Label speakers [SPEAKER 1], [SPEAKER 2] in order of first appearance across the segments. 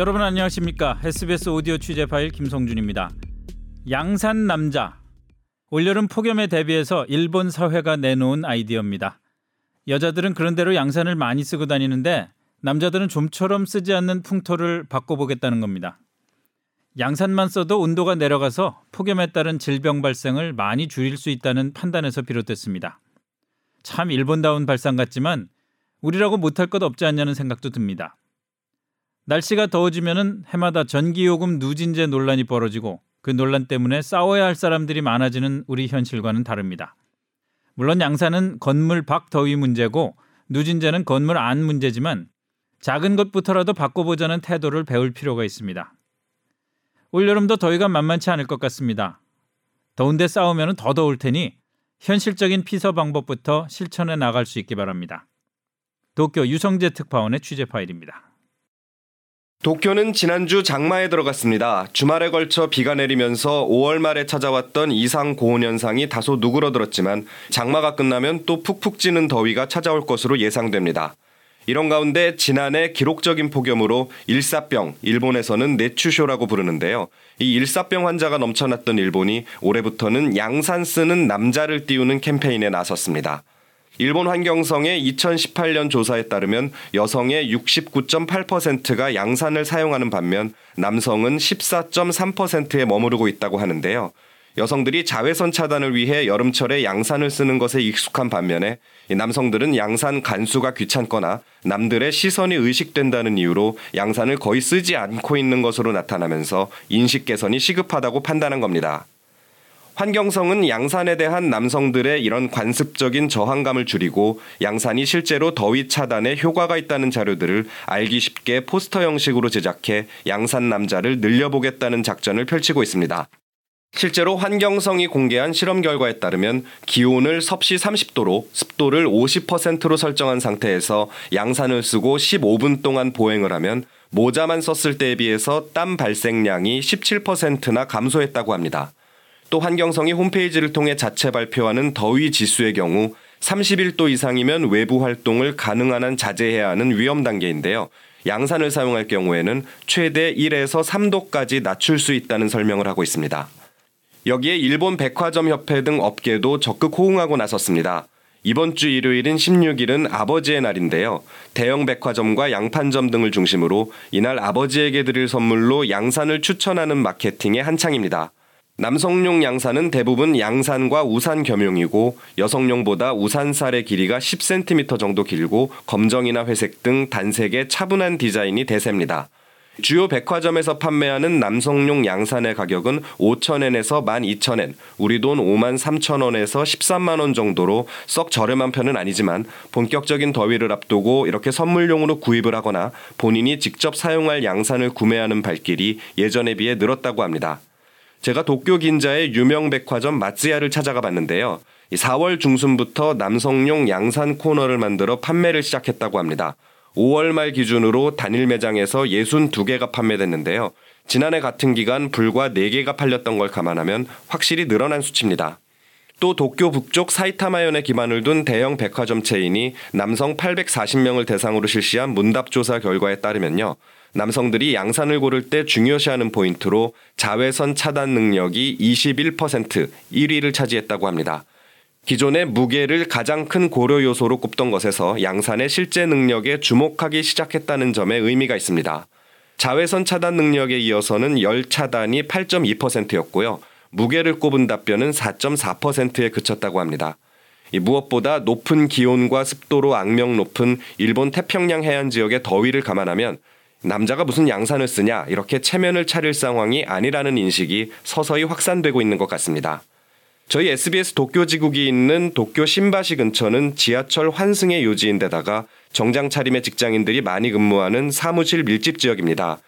[SPEAKER 1] 여러분 안녕하십니까? SBS 오디오 취재 파일 김성준입니다. 양산 남자 올여름 폭염에 대비해서 일본 사회가 내놓은 아이디어입니다. 여자들은 그런대로 양산을 많이 쓰고 다니는데 남자들은 좀처럼 쓰지 않는 풍토를 바꿔보겠다는 겁니다. 양산만 써도 온도가 내려가서 폭염에 따른 질병 발생을 많이 줄일 수 있다는 판단에서 비롯됐습니다. 참 일본다운 발상 같지만 우리라고 못할 것 없지 않냐는 생각도 듭니다. 날씨가 더워지면은 해마다 전기요금 누진제 논란이 벌어지고 그 논란 때문에 싸워야 할 사람들이 많아지는 우리 현실과는 다릅니다. 물론 양산은 건물 밖 더위 문제고 누진제는 건물 안 문제지만 작은 것부터라도 바꿔보자는 태도를 배울 필요가 있습니다. 올여름도 더위가 만만치 않을 것 같습니다. 더운데 싸우면 더 더울 테니 현실적인 피서 방법부터 실천해 나갈 수 있기 바랍니다. 도쿄 유성재 특파원의 취재 파일입니다.
[SPEAKER 2] 도쿄는 지난주 장마에 들어갔습니다. 주말에 걸쳐 비가 내리면서 5월 말에 찾아왔던 이상 고온 현상이 다소 누그러들었지만 장마가 끝나면 또 푹푹 찌는 더위가 찾아올 것으로 예상됩니다. 이런 가운데 지난해 기록적인 폭염으로 일사병, 일본에서는 내추쇼라고 부르는데요. 이 일사병 환자가 넘쳐났던 일본이 올해부터는 양산 쓰는 남자를 띄우는 캠페인에 나섰습니다. 일본 환경성의 2018년 조사에 따르면 여성의 69.8%가 양산을 사용하는 반면 남성은 14.3%에 머무르고 있다고 하는데요. 여성들이 자외선 차단을 위해 여름철에 양산을 쓰는 것에 익숙한 반면에 남성들은 양산 간수가 귀찮거나 남들의 시선이 의식된다는 이유로 양산을 거의 쓰지 않고 있는 것으로 나타나면서 인식 개선이 시급하다고 판단한 겁니다. 환경성은 양산에 대한 남성들의 이런 관습적인 저항감을 줄이고 양산이 실제로 더위 차단에 효과가 있다는 자료들을 알기 쉽게 포스터 형식으로 제작해 양산 남자를 늘려보겠다는 작전을 펼치고 있습니다. 실제로 환경성이 공개한 실험 결과에 따르면 기온을 섭씨 30도로 습도를 50%로 설정한 상태에서 양산을 쓰고 15분 동안 보행을 하면 모자만 썼을 때에 비해서 땀 발생량이 17%나 감소했다고 합니다. 또 환경성이 홈페이지를 통해 자체 발표하는 더위 지수의 경우 31도 이상이면 외부 활동을 가능한 한 자제해야 하는 위험 단계인데요. 양산을 사용할 경우에는 최대 1에서 3도까지 낮출 수 있다는 설명을 하고 있습니다. 여기에 일본 백화점 협회 등 업계도 적극 호응하고 나섰습니다. 이번 주 일요일인 16일은 아버지의 날인데요. 대형 백화점과 양판점 등을 중심으로 이날 아버지에게 드릴 선물로 양산을 추천하는 마케팅의 한창입니다. 남성용 양산은 대부분 양산과 우산 겸용이고 여성용보다 우산살의 길이가 10cm 정도 길고 검정이나 회색 등 단색의 차분한 디자인이 대세입니다. 주요 백화점에서 판매하는 남성용 양산의 가격은 5천엔에서 12,000엔, 우리 돈 5만 3천 원에서 13만 원 정도로 썩 저렴한 편은 아니지만 본격적인 더위를 앞두고 이렇게 선물용으로 구입을 하거나 본인이 직접 사용할 양산을 구매하는 발길이 예전에 비해 늘었다고 합니다. 제가 도쿄 긴자의 유명 백화점 마츠야를 찾아가 봤는데요. 4월 중순부터 남성용 양산 코너를 만들어 판매를 시작했다고 합니다. 5월 말 기준으로 단일 매장에서 62개가 판매됐는데요. 지난해 같은 기간 불과 4개가 팔렸던 걸 감안하면 확실히 늘어난 수치입니다. 또 도쿄 북쪽 사이타마현에 기반을 둔 대형 백화점 체인이 남성 840명을 대상으로 실시한 문답조사 결과에 따르면요. 남성들이 양산을 고를 때 중요시하는 포인트로 자외선 차단 능력이 21% 1위를 차지했다고 합니다. 기존의 무게를 가장 큰 고려 요소로 꼽던 것에서 양산의 실제 능력에 주목하기 시작했다는 점에 의미가 있습니다. 자외선 차단 능력에 이어서는 열 차단이 8.2%였고요. 무게를 꼽은 답변은 4.4%에 그쳤다고 합니다. 무엇보다 높은 기온과 습도로 악명 높은 일본 태평양 해안 지역의 더위를 감안하면 남자가 무슨 양산을 쓰냐 이렇게 체면을 차릴 상황이 아니라는 인식이 서서히 확산되고 있는 것 같습니다. 저희 SBS 도쿄 지국이 있는 도쿄 신바시 근처는 지하철 환승의 요지인데다가 정장 차림의 직장인들이 많이 근무하는 사무실 밀집 지역입니다.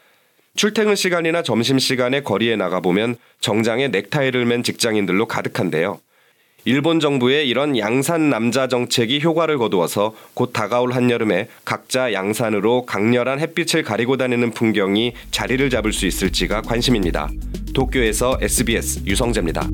[SPEAKER 2] 출퇴근 시간이나 점심 시간에 거리에 나가보면 정장에 넥타이를 맨 직장인들로 가득한데요. 일본 정부의 이런 양산 남자 정책이 효과를 거두어서 곧 다가올 한여름에 각자 양산으로 강렬한 햇빛을 가리고 다니는 풍경이 자리를 잡을 수 있을지가 관심입니다. 도쿄에서 SBS 유성재입니다.